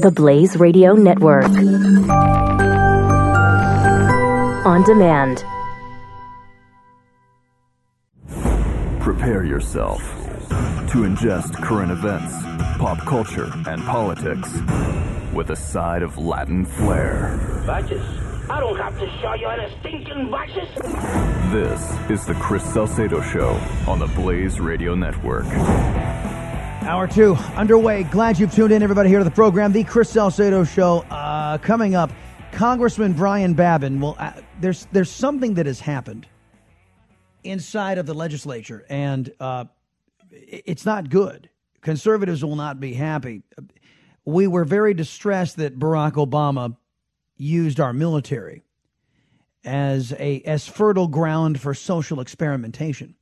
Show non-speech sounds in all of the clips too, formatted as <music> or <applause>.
The Blaze Radio Network. On demand. Prepare yourself to ingest current events, pop culture, and politics with a side of Latin flair. Vices? I don't have to show you any stinking vices. This is the Chris Salcedo Show on the Blaze Radio Network. Hour two underway. Glad you've tuned in, everybody, here to the program. The Chris Salcedo Show. Uh, coming up, Congressman Brian Babin. Well, uh, there's there's something that has happened inside of the legislature, and uh, it's not good. Conservatives will not be happy. We were very distressed that Barack Obama used our military as a as fertile ground for social experimentation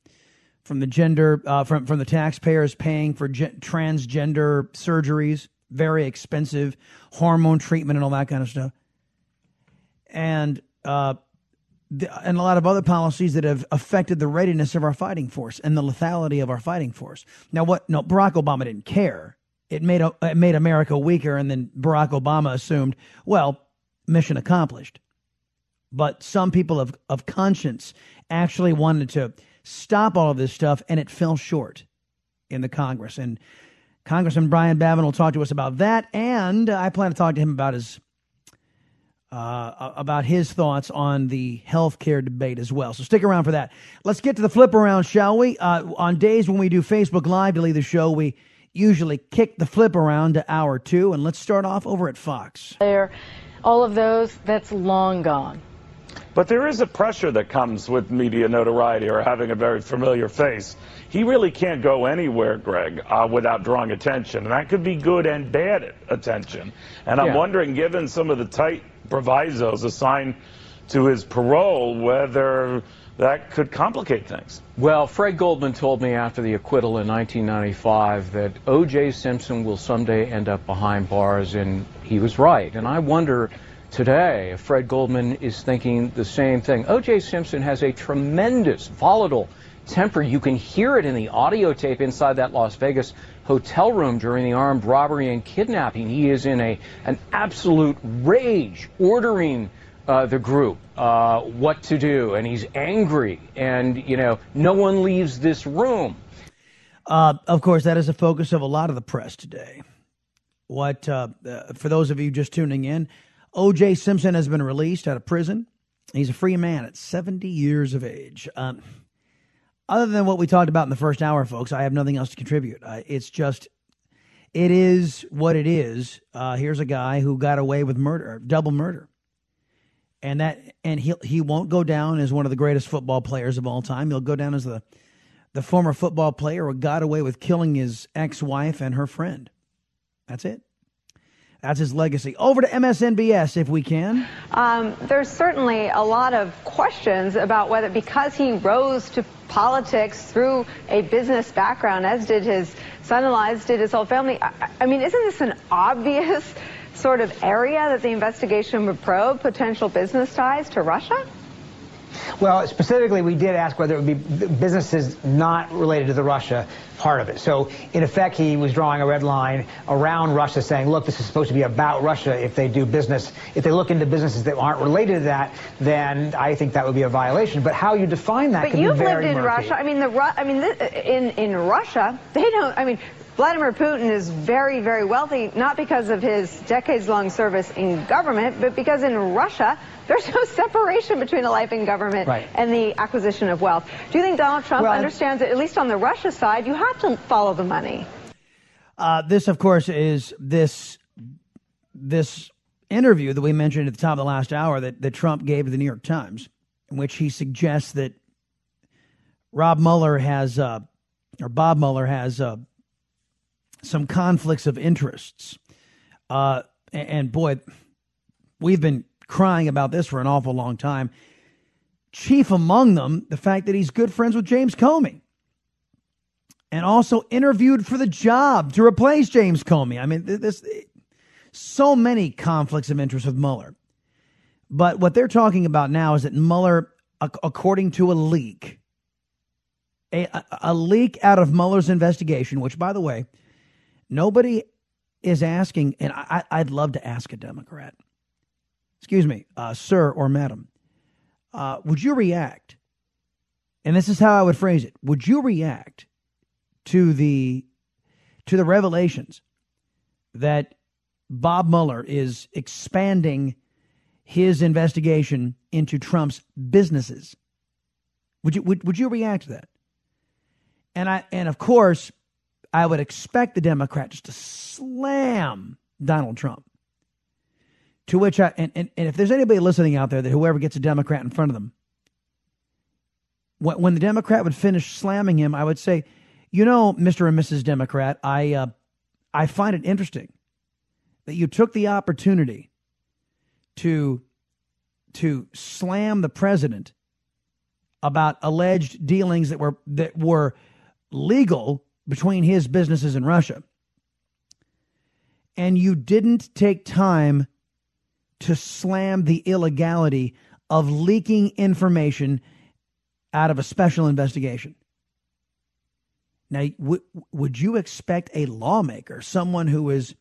from the gender uh, from from the taxpayers paying for ge- transgender surgeries very expensive hormone treatment and all that kind of stuff. And uh, the, and a lot of other policies that have affected the readiness of our fighting force and the lethality of our fighting force. Now what no Barack Obama didn't care. It made it made America weaker and then Barack Obama assumed well mission accomplished. But some people of, of conscience actually wanted to stop all of this stuff, and it fell short in the Congress. And Congressman Brian Babin will talk to us about that, and I plan to talk to him about his uh, about his thoughts on the health care debate as well. So stick around for that. Let's get to the flip around, shall we? Uh, on days when we do Facebook Live to leave the show, we usually kick the flip around to hour two, and let's start off over at Fox. There all of those, that's long gone. But there is a pressure that comes with media notoriety or having a very familiar face. He really can't go anywhere, Greg, uh, without drawing attention. And that could be good and bad attention. And I'm yeah. wondering, given some of the tight provisos assigned to his parole, whether that could complicate things. Well, Fred Goldman told me after the acquittal in 1995 that O.J. Simpson will someday end up behind bars, and he was right. And I wonder today Fred Goldman is thinking the same thing. O.J. Simpson has a tremendous, volatile temper. You can hear it in the audio tape inside that Las Vegas hotel room during the armed robbery and kidnapping. He is in a an absolute rage, ordering uh, the group uh, what to do, and he's angry, and you know no one leaves this room. Uh, of course, that is a focus of a lot of the press today. What uh, uh, for those of you just tuning in, O.J. Simpson has been released out of prison. He's a free man at 70 years of age. Um, other than what we talked about in the first hour, folks, I have nothing else to contribute. it's just it is what it is. Uh, here's a guy who got away with murder, double murder and that and he he won't go down as one of the greatest football players of all time. He'll go down as the the former football player who got away with killing his ex-wife and her friend. That's it. That's his legacy. Over to MSNBS if we can. Um, there's certainly a lot of questions about whether, because he rose to politics through a business background, as did his son-in-law, as did his whole family. I, I mean, isn't this an obvious <laughs> sort of area that the investigation would probe potential business ties to Russia? Well, specifically, we did ask whether it would be businesses not related to the Russia part of it. So, in effect, he was drawing a red line around Russia, saying, look, this is supposed to be about Russia. If they do business, if they look into businesses that aren't related to that, then I think that would be a violation. But how you define that but could be very But you've lived in murky. Russia. I mean, the I mean, in in Russia, they don't. I mean, Vladimir Putin is very, very wealthy, not because of his decades-long service in government, but because in Russia, there's no separation between a life in government right. and the acquisition of wealth. Do you think Donald Trump well, understands that, at least on the Russia side, you have to follow the money? Uh, this, of course, is this this interview that we mentioned at the top of the last hour that, that Trump gave to the New York Times, in which he suggests that Rob Mueller has, uh, or Bob Mueller has uh, some conflicts of interests. Uh, and boy, we've been crying about this for an awful long time. Chief among them, the fact that he's good friends with James Comey and also interviewed for the job to replace James Comey. I mean, this so many conflicts of interest with Mueller. But what they're talking about now is that Mueller, according to a leak, a, a leak out of Mueller's investigation, which, by the way, Nobody is asking, and I, I'd love to ask a Democrat, excuse me, uh, sir or madam, uh, would you react? And this is how I would phrase it: Would you react to the to the revelations that Bob Mueller is expanding his investigation into Trump's businesses? Would you would, would you react to that? And I and of course, I would expect the Democrats to slam Donald Trump. To which I and, and, and if there's anybody listening out there that whoever gets a Democrat in front of them, when, when the Democrat would finish slamming him, I would say, you know, Mr. and Mrs. Democrat, I uh, I find it interesting that you took the opportunity to to slam the president about alleged dealings that were that were legal between his businesses and Russia. And you didn't take time to slam the illegality of leaking information out of a special investigation. Now, w- would you expect a lawmaker, someone who is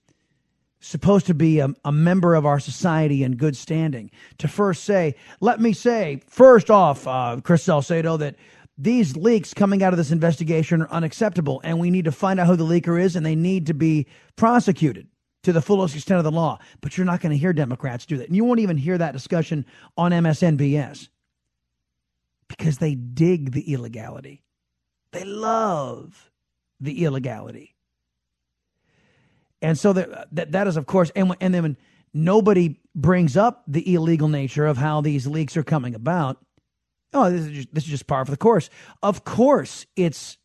supposed to be a, a, member of our society in good standing, to first say, let me say, first off, uh, Chris Salcedo, that these leaks coming out of this investigation are unacceptable, and we need to find out who the leaker is, and they need to be prosecuted to the fullest extent of the law. But you're not going to hear Democrats do that. And you won't even hear that discussion on MSNBS because they dig the illegality. They love the illegality. And so that, that, that is, of course, and, and then when nobody brings up the illegal nature of how these leaks are coming about, oh, this is just, this is just par for the course. Of course, it's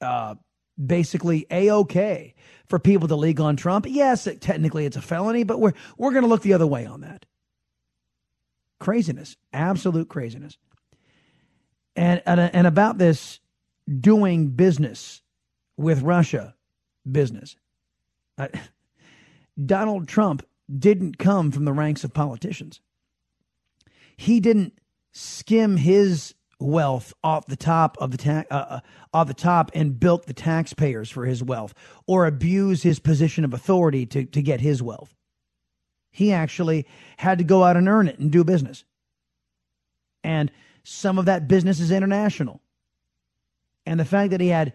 uh, basically a okay for people to leak on Trump. Yes, it, technically it's a felony, but we're we're going to look the other way on that. Craziness, absolute craziness. And and and about this doing business with Russia business. Uh, Donald Trump didn't come from the ranks of politicians. He didn't skim his wealth off the top of the ta- uh, uh, off the top and bilk the taxpayers for his wealth or abuse his position of authority to, to get his wealth. He actually had to go out and earn it and do business. And some of that business is international. And the fact that he had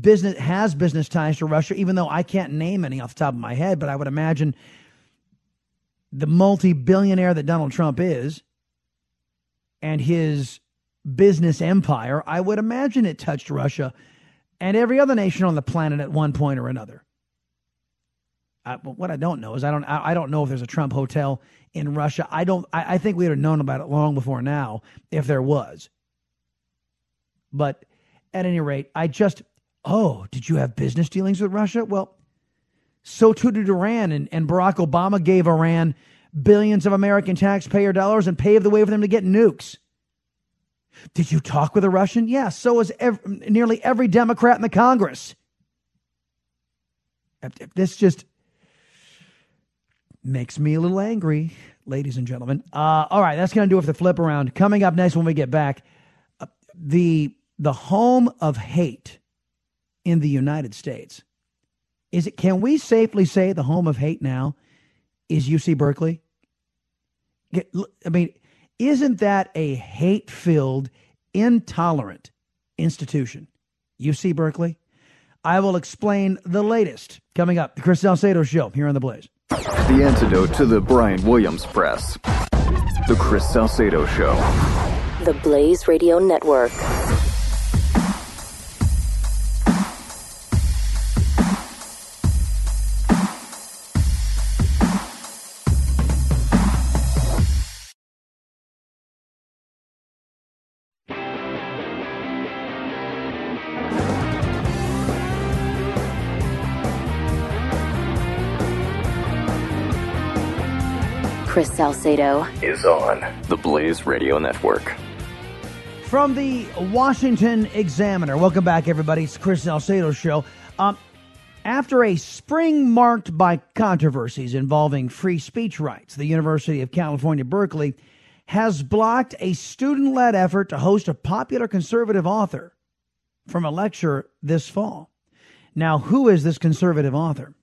business has business ties to Russia, even though I can't name any off the top of my head, but I would imagine the multi-billionaire that Donald Trump is and his business empire, I would imagine it touched Russia and every other nation on the planet at one point or another. Uh, I, what I don't know is I don't I don't know if there's a Trump hotel in Russia. I don't. I, I think we would have known about it long before now if there was. But at any rate, I just oh, did you have business dealings with Russia? Well, so too did Iran, and, and Barack Obama gave Iran billions of American taxpayer dollars and paved the way for them to get nukes. Did you talk with a Russian? Yes. Yeah, so every, nearly every Democrat in the Congress. This just makes me a little angry, ladies and gentlemen. Uh, all right, that's going to do it for the flip around. Coming up next when we get back, uh, the the home of hate in the United States. Is it? Can we safely say the home of hate now is UC Berkeley? I mean, isn't that a hate filled, intolerant institution? UC Berkeley? I will explain the latest coming up. The Chris Salcedo Show here on The Blaze. The antidote to the Brian Williams press. The Chris Salcedo Show. The Blaze Radio Network. Chris Salcedo is on the Blaze Radio Network. From the Washington Examiner, welcome back, everybody. It's Chris Salcedo show. Um, after a spring marked by controversies involving free speech rights, the University of California, Berkeley has blocked a student led effort to host a popular conservative author from a lecture this fall. Now, who is this conservative author?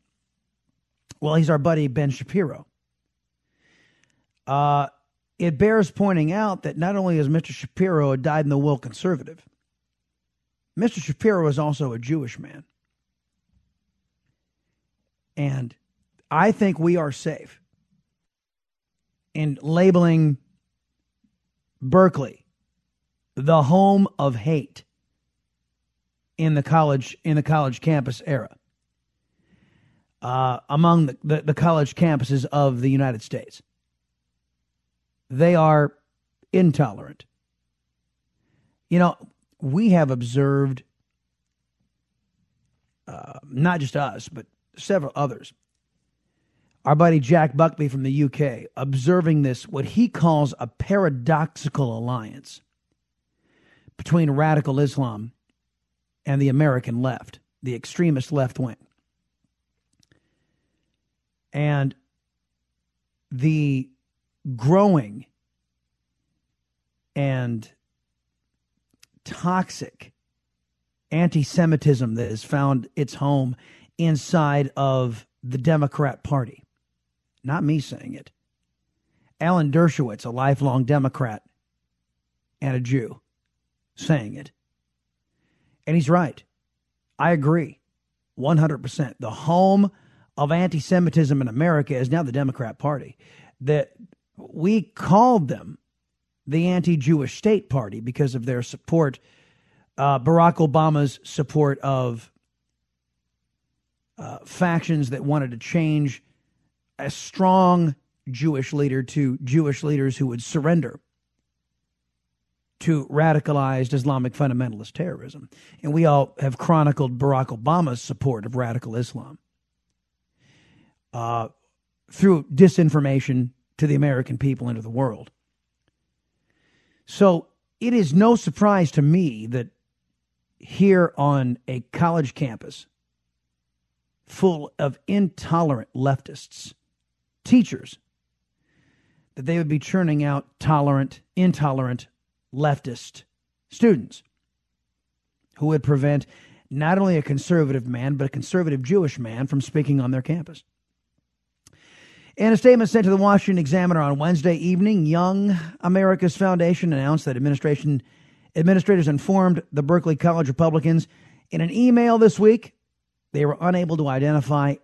Well, he's our buddy Ben Shapiro. Uh, it bears pointing out that not only is Mr. Shapiro a dyed in the wool conservative, Mr. Shapiro is also a Jewish man. And I think we are safe in labeling Berkeley the home of hate in the college in the college campus era uh, among the, the, the college campuses of the United States. They are intolerant. You know, we have observed, uh, not just us, but several others. Our buddy Jack Buckby from the UK observing this, what he calls a paradoxical alliance between radical Islam and the American left, the extremist left wing. And the growing and toxic anti Semitism that has found its home inside of the Democrat Party. Not me saying it. Alan Dershowitz, a lifelong Democrat and a Jew, saying it. And he's right. I agree 100%. The home of anti Semitism in America is now the Democrat Party. That we called them the anti Jewish state party because of their support, uh, Barack Obama's support of uh, factions that wanted to change a strong Jewish leader to Jewish leaders who would surrender to radicalized Islamic fundamentalist terrorism. And we all have chronicled Barack Obama's support of radical Islam uh, through disinformation to the American people and to the world. So it is no surprise to me that here on a college campus full of intolerant leftists, teachers, that they would be churning out tolerant, intolerant leftist students who would prevent not only a conservative man, but a conservative Jewish man from speaking on their campus. In a statement sent to the Washington Examiner on Wednesday evening, Young America's Foundation announced that administration administrators informed the Berkeley College Republicans in an email this week they were unable to identify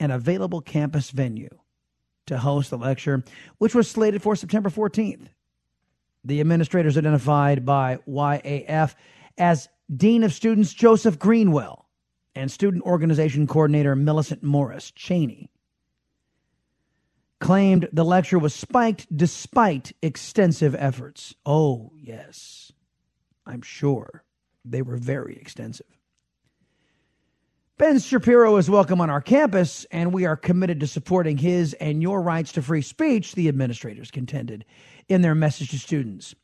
an available campus venue to host the lecture, which was slated for September 14th. The administrators identified by YAF as Dean of Students Joseph Greenwell and Student Organization Coordinator Millicent Morris Cheney claimed the lecture was spiked despite extensive efforts. Oh, yes, I'm sure they were very extensive. Ben Shapiro is welcome on our campus, and we are committed to supporting his and your rights to free speech, the administrators contended in their message to students,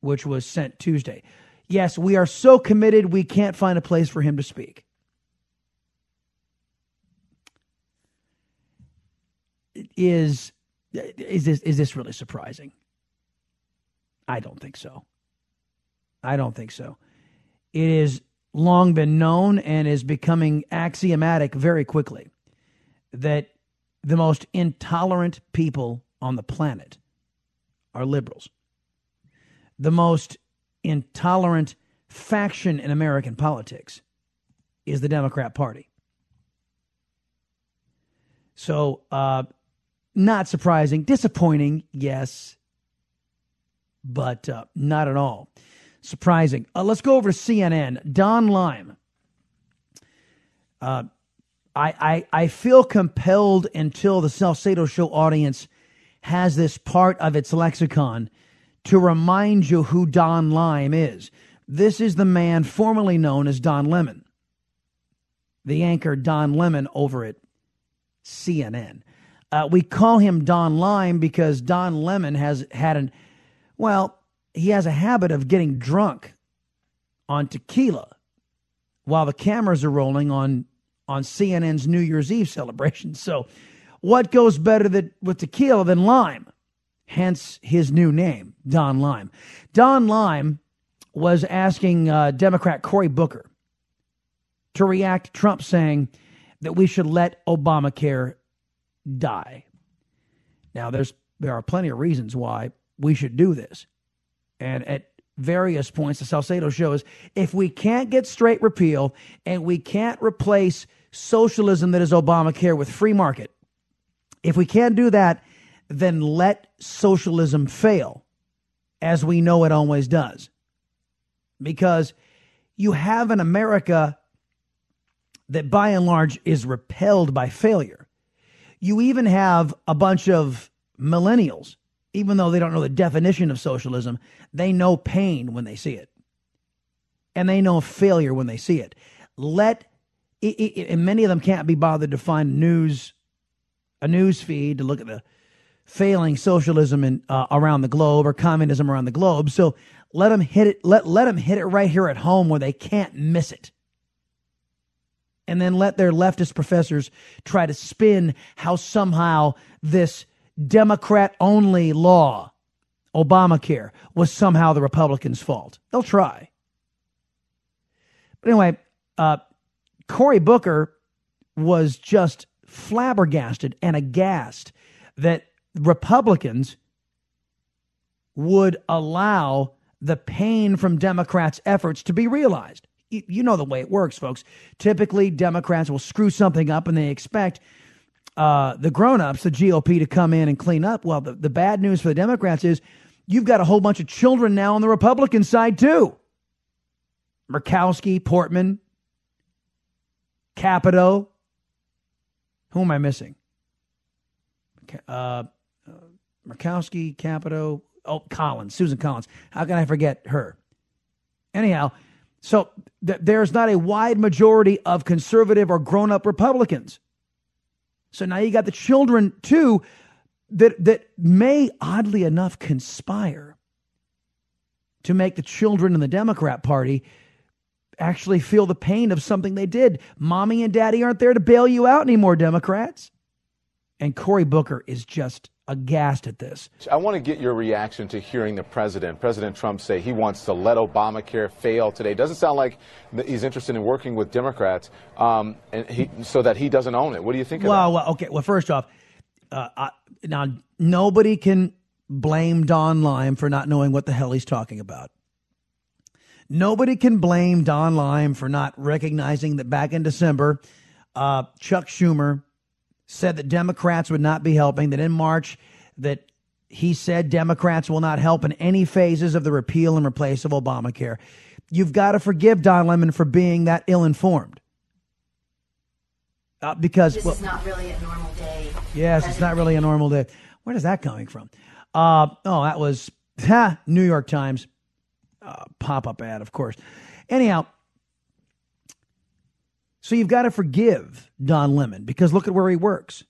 which was sent Tuesday. Yes, we are so committed we can't find a place for him to speak. Is is this is this really surprising? I don't think so. I don't think so. It has long been known and is becoming axiomatic very quickly that the most intolerant people on the planet are liberals. The most intolerant faction in American politics is the Democrat Party. So, uh, not surprising, disappointing, yes, but uh, not at all surprising. Uh, let's go over to CNN. Don Limb. Uh, I, I, I feel compelled until the Salcedo Show audience has this part of its lexicon to remind you who Don Limb is. This is the man formerly known as Don Lemon, the anchor Don Lemon over at CNN. Uh, we call him Don Lime because Don Lemon has had an, well, he has a habit of getting drunk on tequila while the cameras are rolling on on CNN's New Year's Eve <laughs> celebration. So, what goes better than, with tequila than lime? Hence his new name, Don Lime. Don Lime was asking uh, Democrat Cory Booker to react to Trump saying that we should let Obamacare die. Now, there's there are plenty of reasons why we should do this, and at various points, the Salcedo show is if we can't get straight repeal and we can't replace socialism that is Obamacare with free market, if we can't do that, then let socialism fail, as we know it always does. Because you have an America that by and large is repelled by failure. You even have a bunch of millennials, even though they don't know the definition of socialism, they know pain when they see it. And they know failure when they see it. Let it, it, and many of them can't be bothered to find news a news feed to look at the failing socialism in, uh, around the globe or communism around the globe. So let them hit it. Let let them hit it right here at home where they can't miss it and then let their leftist professors try to spin how somehow this Democrat only law, Obamacare, was somehow the Republicans' fault. They'll try. But anyway, uh, Cory Booker was just flabbergasted and aghast that Republicans would allow the pain from Democrats' efforts to be realized you know the way it works, folks. Typically, Democrats will screw something up and they expect uh, the grown-ups, the GOP, to come in and clean up. Well, the, the bad news for the Democrats is you've got a whole bunch of children now on the Republican side, too. Murkowski, Portman, Capito. Who am I missing? Uh, uh, Murkowski, Capito. Oh, Collins, Susan Collins. How can I forget her? Anyhow, so th- there's not a wide majority of conservative or grown up Republicans. So now you got the children too that that may oddly enough conspire to make the children in the Democrat Party actually feel the pain of something they did. Mommy and daddy aren't there to bail you out anymore, Democrats. And Cory Booker is just aghast at this. I want to get your reaction to hearing the president, President Trump, say he wants to let Obamacare fail today. Doesn't sound like he's interested in working with Democrats, um, and he, so that he doesn't own it. What do you think? Well, well okay. Well, first off, uh, I, now nobody can blame Don Lim for not knowing what the hell he's talking about. Nobody can blame Don Lim for not recognizing that back in December, uh, Chuck Schumer said that Democrats would not be helping, that in March, that he said Democrats will not help in any phases of the repeal and replace of Obamacare. You've got to forgive Don Lemon for being that ill informed. Uh, because this well, is not really a normal day. Yes, it's not really a normal day. Where is that coming from? Uh, oh, that was ha, <laughs> New York Times uh, pop up ad, of course. Anyhow, so you've got to forgive Don Lemon because look at where he works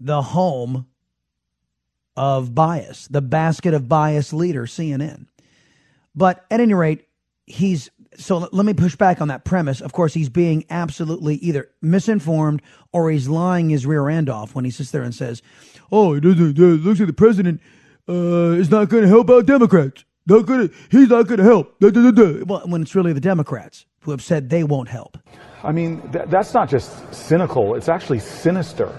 the home of bias, the basket of bias leader, CNN. But at any rate, he's so let me push back on that premise. Of course, he's being absolutely either misinformed or he's lying his rear end off when he sits there and says, "Oh, it, it looks like the president uh, is not going to help out Democrats. Not gonna, he's not going to help." Well, when it's really the Democrats who have said they won't help. I mean, th- that's not just cynical, it's actually sinister.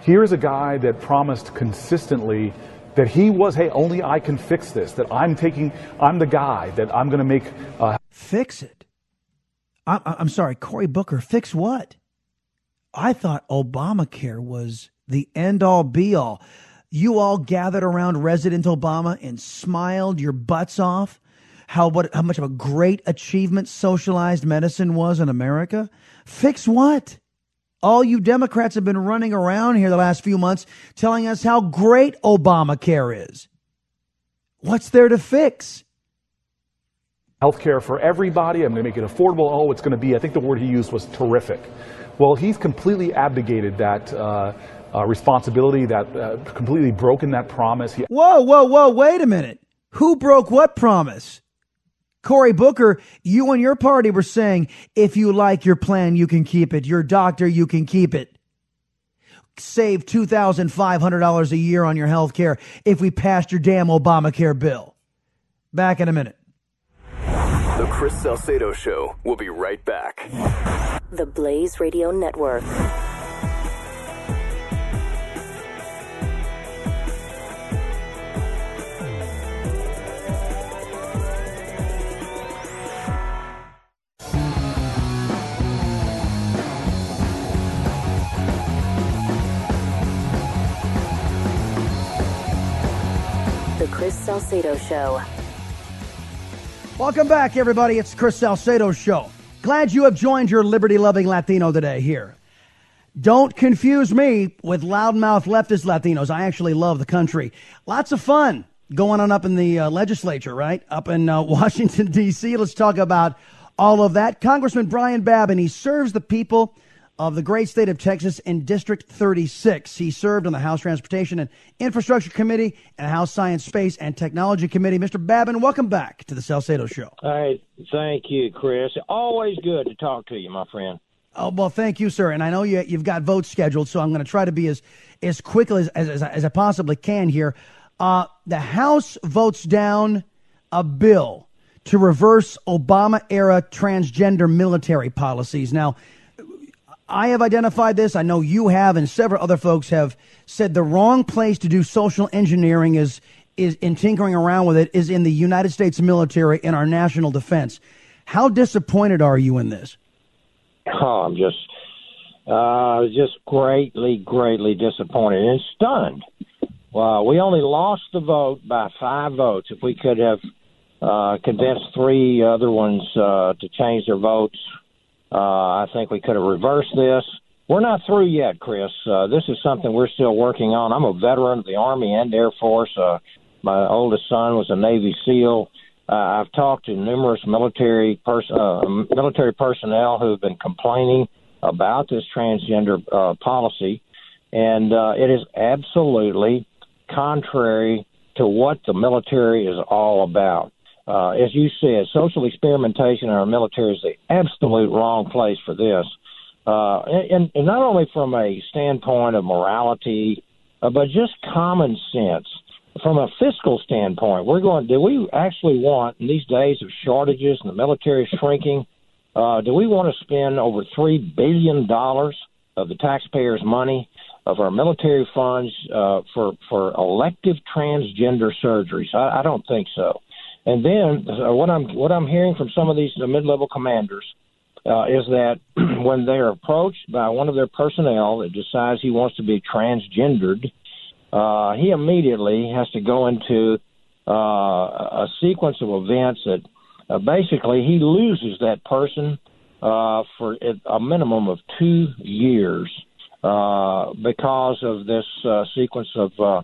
Here's a guy that promised consistently that he was, hey, only I can fix this, that I'm taking, I'm the guy, that I'm going to make. Uh... Fix it? I- I'm sorry, Cory Booker, fix what? I thought Obamacare was the end all be all. You all gathered around Resident Obama and smiled your butts off how what how much of a great achievement socialized medicine was in America. Fix what? All you Democrats have been running around here the last few months telling us how great Obamacare is. What's there to fix? Health care for everybody. I'm going to make it affordable. Oh, it's going to be, I think the word he used was terrific. Well, he's completely abdicated that uh, uh, responsibility, that uh, completely broken that promise. He- whoa, whoa, whoa, wait a minute. Who broke what promise? Cory Booker, you and your party were saying if you like your plan, you can keep it. Your doctor, you can keep it. Save $2,500 a year on your health care if we passed your damn Obamacare bill. Back in a minute. The Chris Salcedo Show will be right back. The Blaze Radio Network. Chris Salcedo Show. Welcome back, everybody. It's Chris Salcedo Show. Glad you have joined your liberty loving Latino today here. Don't confuse me with loudmouth leftist Latinos. I actually love the country. Lots of fun going on up in the uh, legislature, right? Up in uh, <laughs> Washington, D.C. Let's talk about all of that. Congressman Brian Babin, he serves the people of the great state of Texas in District 36. He served on the House Transportation and Infrastructure Committee and House Science, Space, and Technology Committee. Mr. Babin, welcome back to the Salcedo Show. Hey, thank you, Chris. Always good to talk to you, my friend. Oh, well, thank you, sir. And I know you, you've got votes scheduled, so I'm going to try to be as, as quick as, as, as I possibly can here. Uh, the House votes down a bill to reverse Obama era transgender military policies. Now, I have identified this. I know you have, and several other folks have said the wrong place to do social engineering is is in tinkering around with it is in the United States military and our national defense. How disappointed are you in this? Oh, I'm just, uh, just greatly, greatly disappointed and stunned. Well, we only lost the vote by five votes. If we could have uh, convinced three other ones uh, to change their votes, uh, I think we could have reversed this. We're not through yet, Chris. Uh, this is something we're still working on. I'm a veteran of the Army and Air Force. Uh, my oldest son was a Navy SEAL. Uh, I've talked to numerous military pers- uh, military personnel who have been complaining about this transgender uh, policy, and uh, it is absolutely contrary to what the military is all about. Uh, as you said, social experimentation in our military is the absolute wrong place for this. Uh, and, and not only from a standpoint of morality, uh, but just common sense. From a fiscal standpoint, we're going. Do we actually want in these days of shortages and the military shrinking? Uh, do we want to spend over three billion dollars of the taxpayers' money of our military funds uh, for for elective transgender surgeries? I, I don't think so. And then uh, what I'm what I'm hearing from some of these uh, mid-level commanders uh, is that <clears throat> when they're approached by one of their personnel that decides he wants to be transgendered, uh, he immediately has to go into uh, a sequence of events that uh, basically he loses that person uh, for a minimum of two years uh, because of this uh, sequence of uh,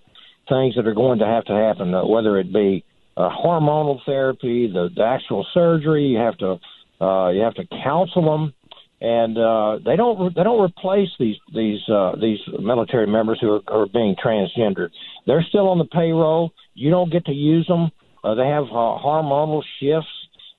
things that are going to have to happen, uh, whether it be uh, hormonal therapy, the, the actual surgery. You have to uh, you have to counsel them, and uh, they don't they don't replace these these uh, these military members who are, are being transgendered. They're still on the payroll. You don't get to use them. Uh, they have uh, hormonal shifts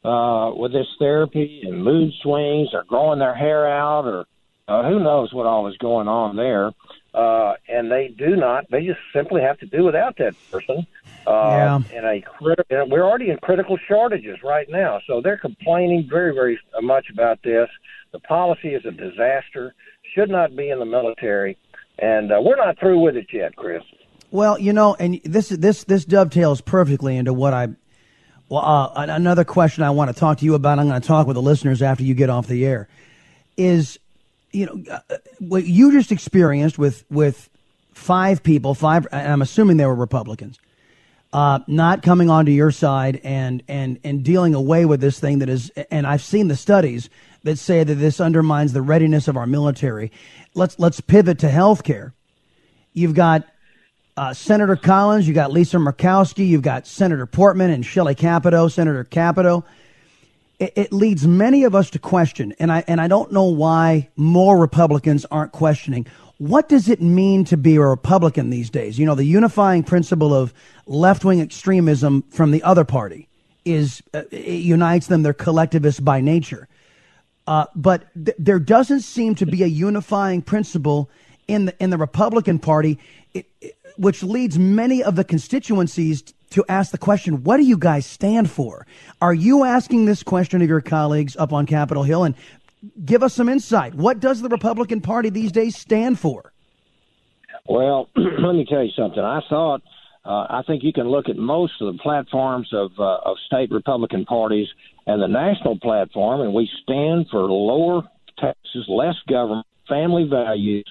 uh, with this therapy and mood swings. They're growing their hair out, or uh, who knows what all is going on there. Uh, and they do not. They just simply have to do without that person. Uh, yeah. In a critical, we're already in critical shortages right now, so they're complaining very, very much about this. The policy is a disaster. Should not be in the military, and uh, we're not through with it yet, Chris. Well, you know, and this this this dovetails perfectly into what I. Well, uh, another question I want to talk to you about. I'm going to talk with the listeners after you get off the air. Is you know uh, what you just experienced with with five people, five. I'm assuming they were Republicans uh, not coming onto your side and and and dealing away with this thing that is. And I've seen the studies that say that this undermines the readiness of our military. Let's let's pivot to health care. You've got uh, Senator Collins, you got Lisa Murkowski, you've got Senator Portman and Shelley Capito, Senator Capito. It, it leads many of us to question, and I and I don't know why more Republicans aren't questioning what does it mean to be a Republican these days? You know, the unifying principle of left wing extremism from the other party is uh, it unites them. They're collectivists by nature. Uh, but th- there doesn't seem to be a unifying principle in the in the Republican Party, it, it, which leads many of the constituencies to ask the question: What do you guys stand for? Are you asking this question of your colleagues up on Capitol Hill? And give us some insight. What does the Republican Party these days stand for? Well, <clears throat> let me tell you something. I thought, uh, I think you can look at most of the platforms of, uh, of state Republican parties and the national platform, and we stand for lower taxes, less government, family values,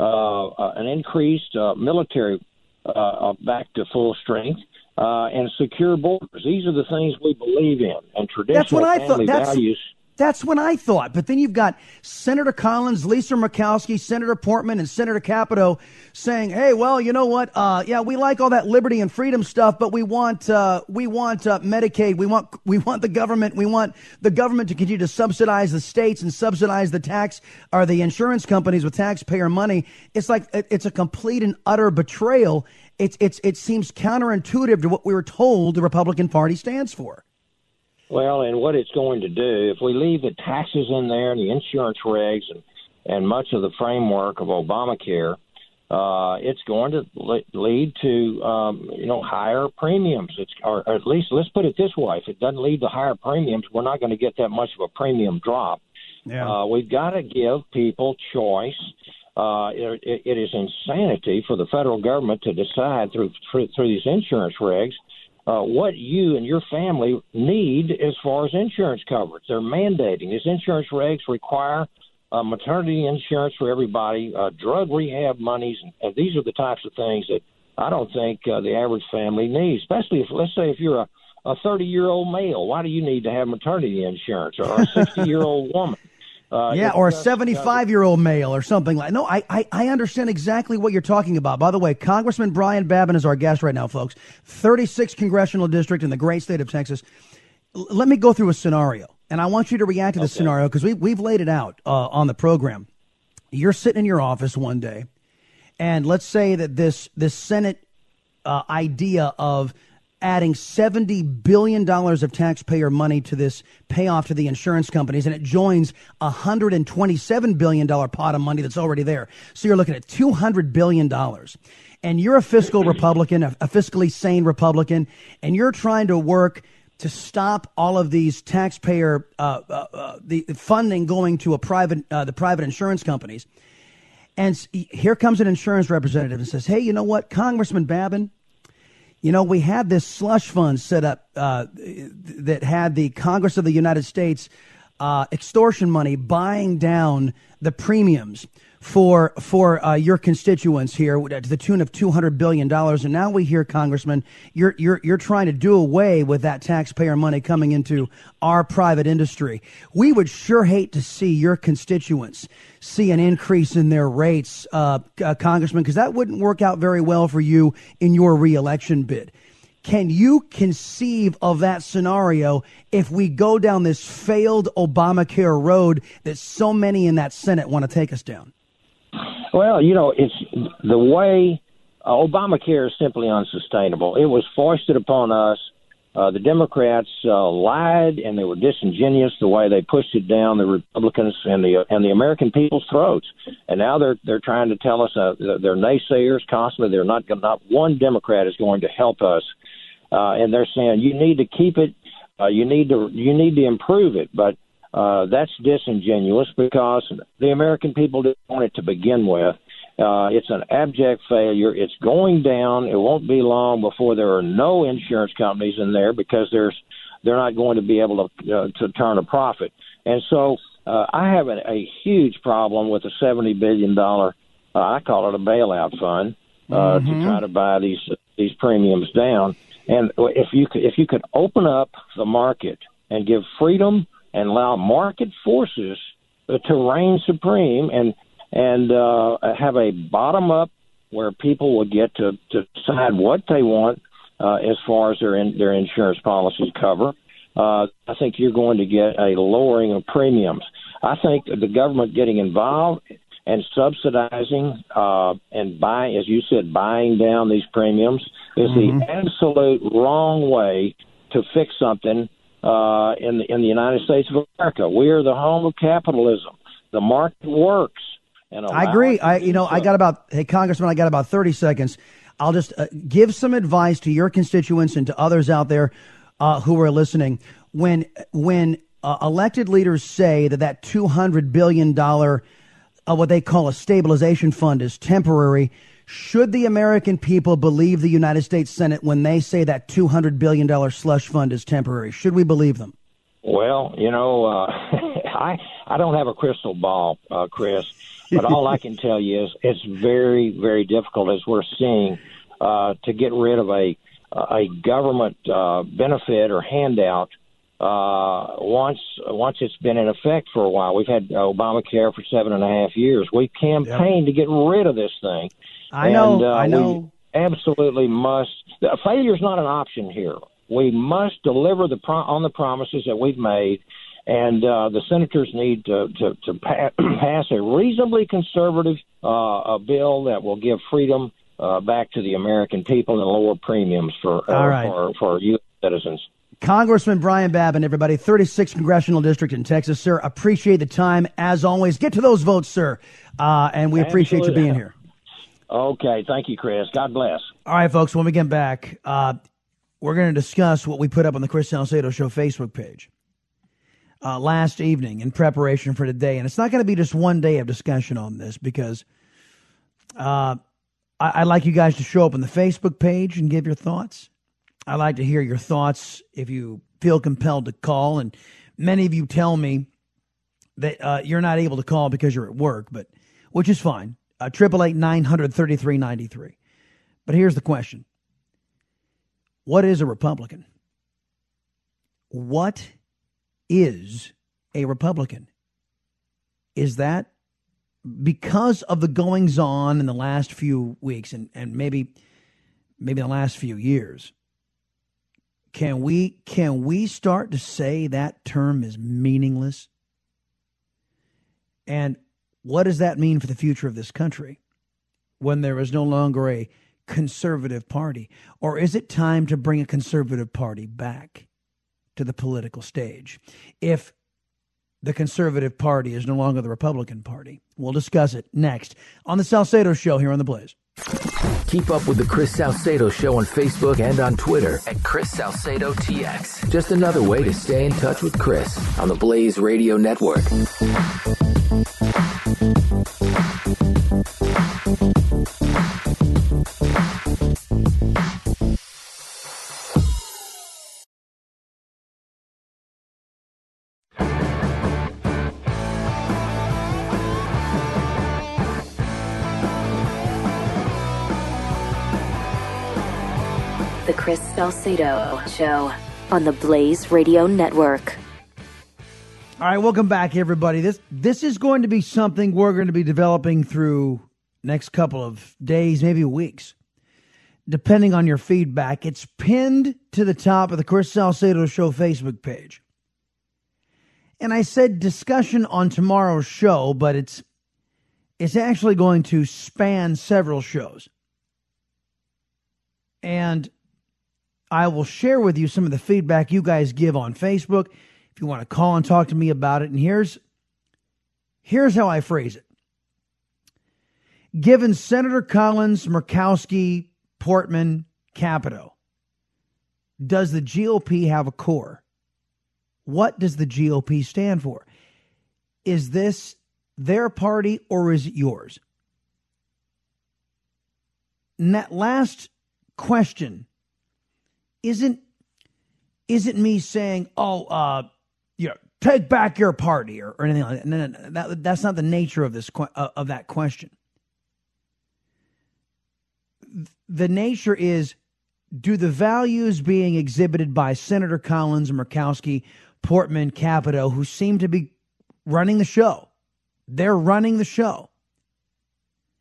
uh, uh an increased uh, military uh, back to full strength, uh, and secure borders. These are the things we believe in, and traditional That's what I family thought. That's, values. That's what I thought. But then you've got Senator Collins, Lisa Murkowski, Senator Portman, and Senator Capito saying, "Hey, well, you know what? Uh, yeah, we like all that liberty and freedom stuff, but we want uh, we want uh, Medicaid. We want <laughs> we want the government. We want the government to continue to subsidize the states and subsidize the tax or the insurance companies with taxpayer money. It's like it's a complete and utter betrayal. It's it's it seems counterintuitive to what we were told the Republican Party stands for." Well, and what it's going to do, if we leave the taxes in there and the insurance regs and, and much of the framework of Obamacare, uh, it's going to le- lead to um, you know higher premiums. It's or, or at least let's put it this way: if it doesn't lead to higher premiums, we're not going to get that much of a premium drop. Yeah. Uh, we've got to give people choice. Uh, it, it is insanity for the federal government to decide through through, through these insurance regs uh, what you and your family need as far as insurance coverage. They're mandating these insurance regs require uh, maternity insurance for everybody, uh, drug rehab monies, and, and these are the types of things that I don't think uh, the average family needs. Especially if, let's say, if you're a a 30 year old male, why do you need to have maternity insurance or a 60 year old woman? Uh, yeah, or a uh, 75 year old male or something like. No, I, I I understand exactly what you're talking about. By the way, Congressman Brian Babin is our guest right now, folks. 36th congressional district in the great state of Texas. L- let me go through a scenario, and I want you to react to the scenario because we we've laid it out uh, on the program. You're sitting in your office one day, and let's say that this this Senate uh, idea of adding $70 billion of taxpayer money to this payoff to the insurance companies, and it joins a $127 billion pot of money that's already there. So you're looking at $200 billion. And you're a fiscal Republican, a, fiscally sane Republican, and you're trying to work to stop all of these taxpayer uh, uh, uh, the funding going to a private uh, the private insurance companies. And here comes an insurance representative and says, "Hey, you know what, Congressman Babin, you know, we had this slush fund set up uh, that had the Congress of the United States uh, extortion money buying down the premiums for for uh, your constituents here to the tune of two hundred billion dollars. And now we hear, Congressman, you're you're you're trying to do away with that taxpayer money coming into our private industry. We would sure hate to see your constituents see an increase in their rates, uh, uh, Congressman, because that wouldn't work out very well for you in your reelection bid. Can you conceive of that scenario if we go down this failed Obamacare road that so many in that Senate want to take us down? Well, you know, it's the way uh, Obamacare is simply unsustainable. It was foisted upon us. Uh, the Democrats uh, lied and they were disingenuous the way they pushed it down the Republicans and the and the American people's throats. And now they're they're trying to tell us uh, they're naysayers constantly. They're not not one Democrat is going to help us, uh, and they're saying you need to keep it, uh, you need to you need to improve it, but uh, that's disingenuous because the American people didn't want it to begin with. Uh, it's an abject failure. It's going down. It won't be long before there are no insurance companies in there because there's they're not going to be able to uh, to turn a profit. And so uh, I have a, a huge problem with a seventy billion dollar uh, I call it a bailout fund uh, to try to buy these these premiums down. And if you could, if you could open up the market and give freedom and allow market forces uh, to reign supreme and and uh, have a bottom up where people will get to, to decide what they want uh, as far as their in, their insurance policies cover. Uh, I think you're going to get a lowering of premiums. I think the government getting involved and subsidizing uh, and buy, as you said, buying down these premiums is the absolute wrong way to fix something uh, in the in the United States of America. We are the home of capitalism. The market works. And I agree. I, you know, I got about, hey, Congressman, I got about 30 seconds. I'll just uh, give some advice to your constituents and to others out there uh, who are listening. When, when uh, elected leaders say that that $200 billion, uh, what they call a stabilization fund is temporary, should the American people believe the United States Senate when they say that $200 billion slush fund is temporary? Should we believe them? Well, you know, uh, <laughs> I I don't have a crystal ball, uh, Chris, but all I can tell you is it's very very difficult as we're seeing uh, to get rid of a a government uh, benefit or handout uh, once once it's been in effect for a while. We've had Obamacare for seven and a half years. We campaigned to get rid of this thing. I know. And, uh, I know. We absolutely must. Failure is not an option here. We must deliver the pro- on the promises that we've made, and uh, the senators need to to, to pa- <clears throat> pass a reasonably conservative uh, a bill that will give freedom uh, back to the American people and lower premiums for uh, right. for for U.S. citizens. Congressman Brian Babin, everybody, 36th Congressional District in Texas, sir. Appreciate the time as always. Get to those votes, sir. Uh, and we appreciate Absolutely. you being here. Okay, thank you, Chris. God bless. All right, folks, when we get back, uh, we're going to discuss what we put up on the Chris Salcedo Show Facebook page uh, last evening in preparation for today. And it's not going to be just one day of discussion on this because uh, I- I'd like you guys to show up on the Facebook page and give your thoughts. I'd like to hear your thoughts if you feel compelled to call. And many of you tell me that uh, you're not able to call because you're at work, but which is fine. Uh, Triple eight nine hundred thirty three ninety three. But here's the question: What is a Republican? What is a Republican? Is that because of the goings on in the last few weeks and, and maybe maybe the last few years? Can we can we start to say that term is meaningless? And what does that mean for the future of this country when there is no longer a conservative party? Or is it time to bring a conservative party back to the political stage? If the conservative party is no longer the Republican Party, we'll discuss it next on the Salcedo Show here on The Blaze. Keep up with the Chris Salcedo Show on Facebook and on Twitter at Chris Salcedo TX. Just another way to stay in touch with Chris on the Blaze Radio Network. Salcedo Show on the Blaze Radio Network. All right, welcome back, everybody. This this is going to be something we're going to be developing through next couple of days, maybe weeks, depending on your feedback. It's pinned to the top of the Chris Salcedo Show Facebook page. And I said discussion on tomorrow's show, but it's it's actually going to span several shows. And I will share with you some of the feedback you guys give on Facebook if you want to call and talk to me about it. And here's here's how I phrase it. Given Senator Collins, Murkowski, Portman, Capito, does the GOP have a core? What does the GOP stand for? Is this their party or is it yours? And that last question isn't isn't me saying, "Oh, uh, you know, take back your party" or, or anything like that. No, no, no. That, that's not the nature of this uh, of that question. The nature is, do the values being exhibited by Senator Collins, Murkowski, Portman, Capito, who seem to be running the show, they're running the show,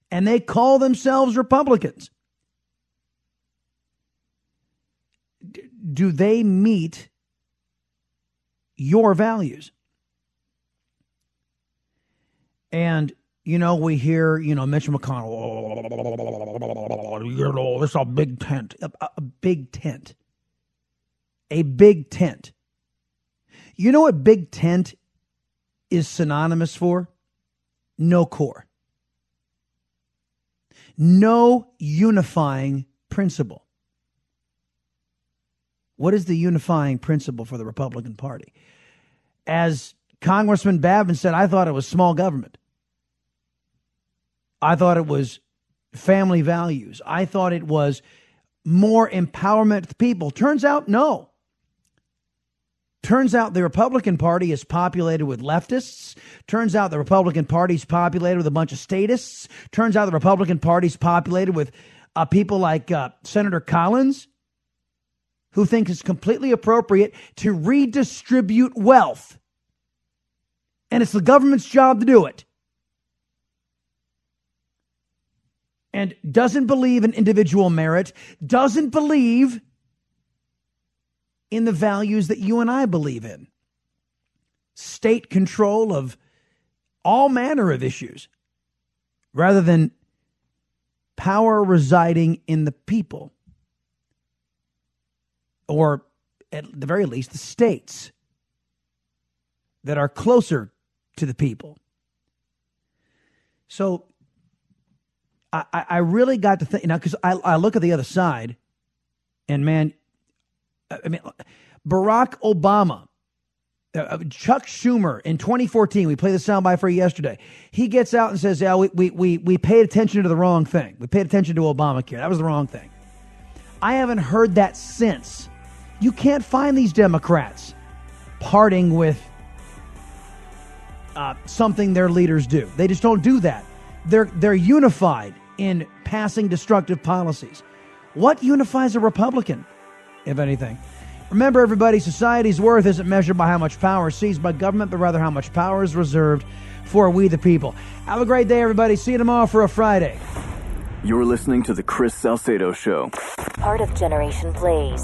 and they call themselves Republicans. Do they meet your values? And you know, we hear you know Mitch McConnell, you know, it's a big tent, a, a big tent, a big tent. You know what big tent is synonymous for? No core, no unifying principle. What is the unifying principle for the Republican Party? As Congressman Babin said, I thought it was small government. I thought it was family values. I thought it was more empowerment to people. Turns out, no. Turns out the Republican Party is populated with leftists. Turns out the Republican Party is populated with a bunch of statists. Turns out the Republican Party is populated with uh, people like uh, Senator Collins who think it's completely appropriate to redistribute wealth. And it's the government's job to do it. And doesn't believe in individual merit, doesn't believe in the values that you and I believe in state control of all manner of issues rather than power residing in the people or at the very least the states that are closer to the people. So I, I really got to think now because I, I look at the other side and man, I mean, Barack Obama, uh, uh Chuck Schumer in 2014, we played the soundbite for you yesterday. He gets out and says, Yeah, we, we, we, we paid attention to the wrong thing. We paid attention to Obamacare. That was the wrong thing. I haven't heard that since. You can't find these Democrats parting with uh, something their leaders do. They just don't do that. They're, they're unified in passing destructive policies. What unifies a Republican, if anything? Remember, everybody, society's worth isn't measured by how much power is seized by government, but rather how much power is reserved for we the people. Have a great day, everybody. See you tomorrow for a Friday. You're listening to The Chris Salcedo Show. Part of Generation Blaze